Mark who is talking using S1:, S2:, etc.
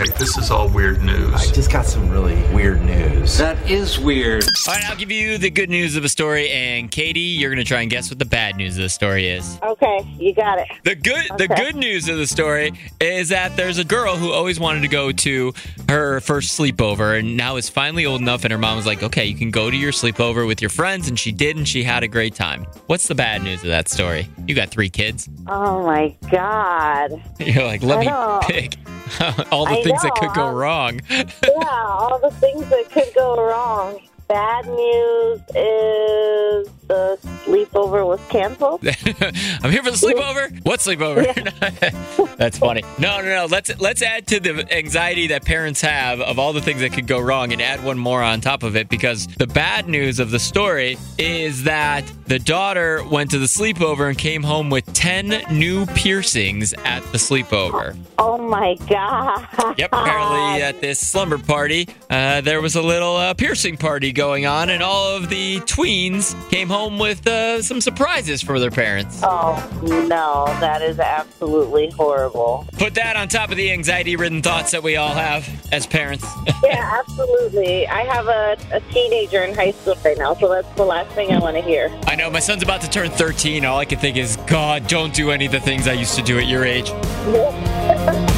S1: Okay, this is all weird news.
S2: I just got some really weird news.
S3: That is weird.
S4: All right, I'll give you the good news of a story, and Katie, you're going to try and guess what the bad news of the story is.
S5: Okay, you got it.
S4: The good, the good news of the story is that there's a girl who always wanted to go to her first sleepover, and now is finally old enough. And her mom was like, "Okay, you can go to your sleepover with your friends," and she did, and she had a great time. What's the bad news of that story? You got three kids.
S5: Oh my god.
S4: You're like, let
S5: I
S4: me
S5: know.
S4: pick all the
S5: I
S4: things that
S5: know,
S4: could go wrong.
S5: Yeah, all the things that could go wrong. Bad news is the sleepover was canceled.
S4: I'm here for the sleepover. What sleepover? That's funny. No, no, no. Let's let's add to the anxiety that parents have of all the things that could go wrong, and add one more on top of it because the bad news of the story is that the daughter went to the sleepover and came home with ten new piercings at the sleepover.
S5: Oh my god.
S4: Yep. Apparently, at this slumber party, uh, there was a little uh, piercing party going on, and all of the tweens came home with uh, some surprises for their parents.
S5: Oh no, that is absolutely horrible.
S4: Put that on top of the anxiety ridden thoughts that we all have as parents.
S5: Yeah, absolutely. I have a, a teenager in high school right now, so that's the last thing I want to hear.
S4: I know my son's about to turn 13. All I can think is, God, don't do any of the things I used to do at your age.